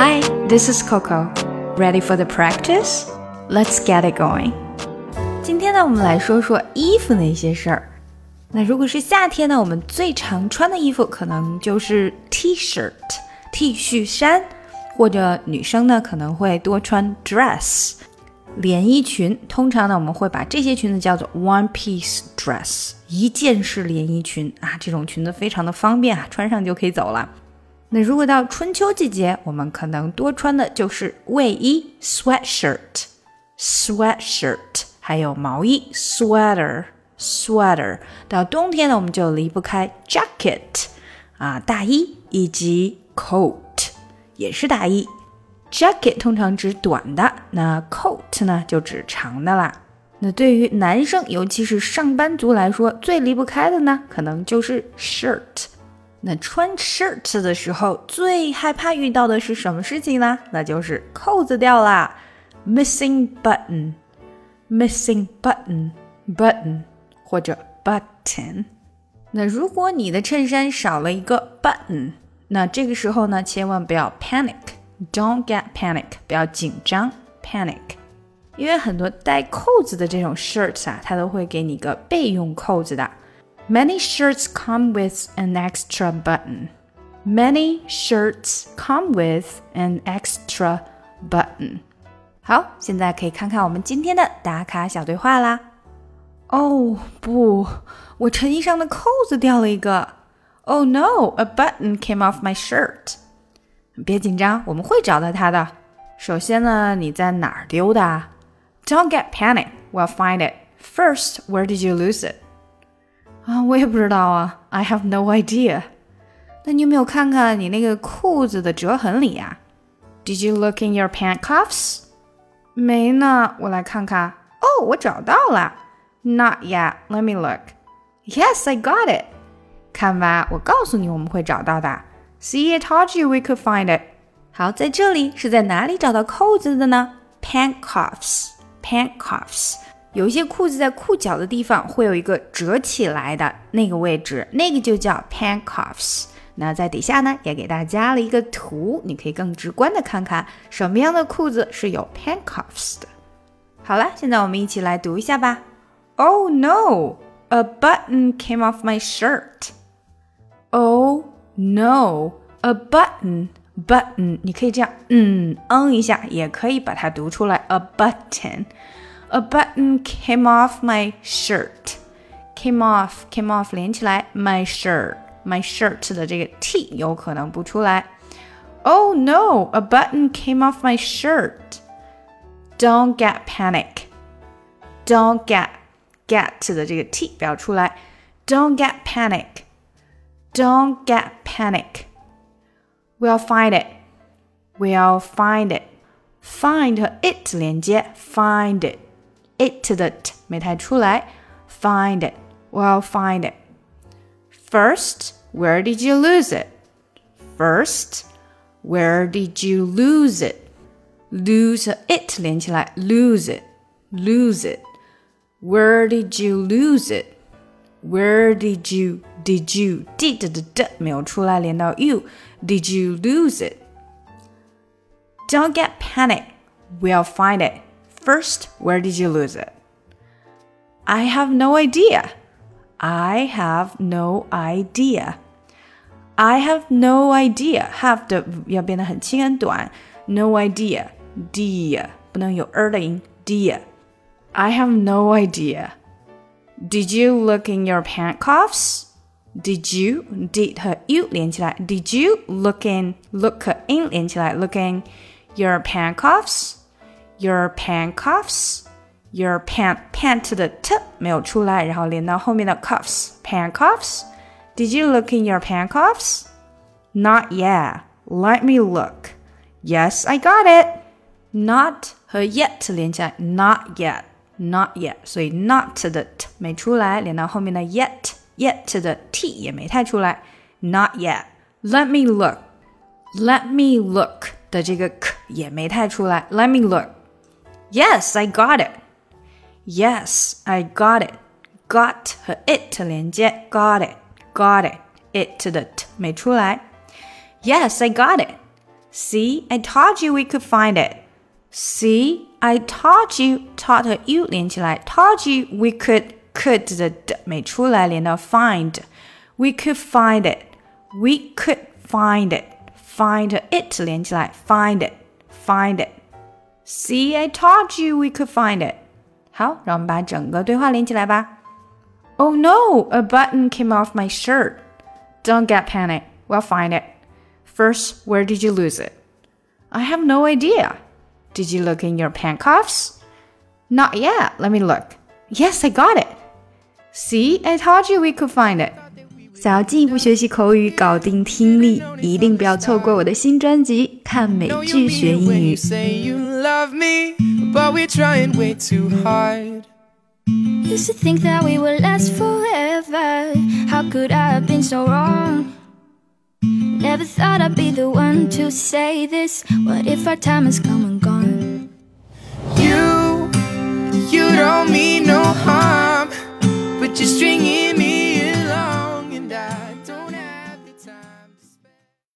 Hi, this is Coco. Ready for the practice? Let's get it going. 今天呢，我们来说说衣服那些事儿。那如果是夏天呢，我们最常穿的衣服可能就是 T-shirt、T 恤衫，或者女生呢可能会多穿 dress、连衣裙。通常呢，我们会把这些裙子叫做 one-piece dress，一件式连衣裙啊。这种裙子非常的方便啊，穿上就可以走了。那如果到春秋季节，我们可能多穿的就是卫衣 sweatshirt，sweatshirt，还有毛衣 sweater，sweater。到冬天呢，我们就离不开 jacket，啊，大衣以及 coat，也是大衣。jacket 通常指短的，那 coat 呢就指长的啦。那对于男生，尤其是上班族来说，最离不开的呢，可能就是 shirt。那穿 shirt 的时候，最害怕遇到的是什么事情呢？那就是扣子掉啦，missing button，missing button，button 或者 button。那如果你的衬衫少了一个 button，那这个时候呢，千万不要 panic，don't get panic，不要紧张 panic，因为很多带扣子的这种 shirt 啊，它都会给你个备用扣子的。Many shirts come with an extra button. Many shirts come with an extra button. 好，现在可以看看我们今天的打卡小对话啦。哦不，我衬衣上的扣子掉了一个。Oh no, a button came off my shirt. 别紧张，我们会找到它的。首先呢，你在哪儿丢的？Don't get panic, we'll find it. First, where did you lose it? 啊，我也不知道啊，I have no idea。那你有没有看看你那个裤子的折痕里呀？Did you look in your pant cuffs？没呢，我来看看。哦，我找到了。Not yet. Let me look. Yes, I got it. 看吧，我告诉你，我们会找到的。See, I told you we could find it. 好，在这里是在哪里找到扣子的呢？Pant cuffs. Pant cuffs. 有一些裤子在裤脚的地方会有一个折起来的那个位置，那个就叫 pant cuffs。那在底下呢，也给大家加了一个图，你可以更直观的看看什么样的裤子是有 pant cuffs 的。好了，现在我们一起来读一下吧。Oh no, a button came off my shirt. Oh no, a button button，你可以这样嗯嗯一下，也可以把它读出来 a button。A button came off my shirt. Came off, came off 连起来，my shirt, my shirt 的这个 t 有可能不出来。Oh no, a button came off my shirt. Don't get panic. Don't get get 的这个 t 不要出来。Don't get panic. Don't get panic. We'll find it. We'll find it. Find 和 it 连接，find it。 it 的 t 没太出来，find it. Well, find it. First, where did you lose it? First, where did you lose it? Lose it 连起来，lose it, lose it. Where did you lose it? Where did you did you did 的 d 没有出来，连到 you. Did you lose it? Don't get panic. We'll find it. First, where did you lose it? I have no idea. I have no idea. I have no idea. Have 的要变得很轻很短。No idea. Dear 不能有 er 的音。Dear. I have no idea. Did you look in your pant cuffs? Did you? Did 和 you 连起来。Did you look in? Look in 连起来。Look in your pant cuffs? your pant cuffs。Your pant pant 的 t 没有出来，然后连到后面的 cuffs pant cuffs。Did you look in your pant cuffs? Not yet. Let me look. Yes, I got it. Not 和 yet 连起来，not yet, not yet。所以 not 的 t 没出来，连到后面的 yet yet 的 t 也没太出来。Not yet. Let me look. Let me look 的这个 k 也没太出来。Let me look. Yes, I got it. Yes, I got it. Got 和 it 连接，got it, got it. It 的 t 没出来。Yes, I got it. See, I told you we could find it. See, I told you taught her you 连起来，told you we could could 的的没出来，连到 find。We could find it. We could find it. Find it 连起来，find it, find it. See, I told you we could find it. 好，让我们把整个对话连起来吧。Oh no, a button came off my shirt. Don't get panic. We'll find it. First, where did you lose it? I have no idea. Did you look in your pant cuffs? Not yet. Let me look. Yes, I got it. See, I told you we could find it. 想要进一步学习口语，搞定听力，一定不要错过我的新专辑《看美剧学英语》。Used to think that we would last forever. How could I have been so wrong? Never thought I'd be the one to say this. What if our time has come and gone?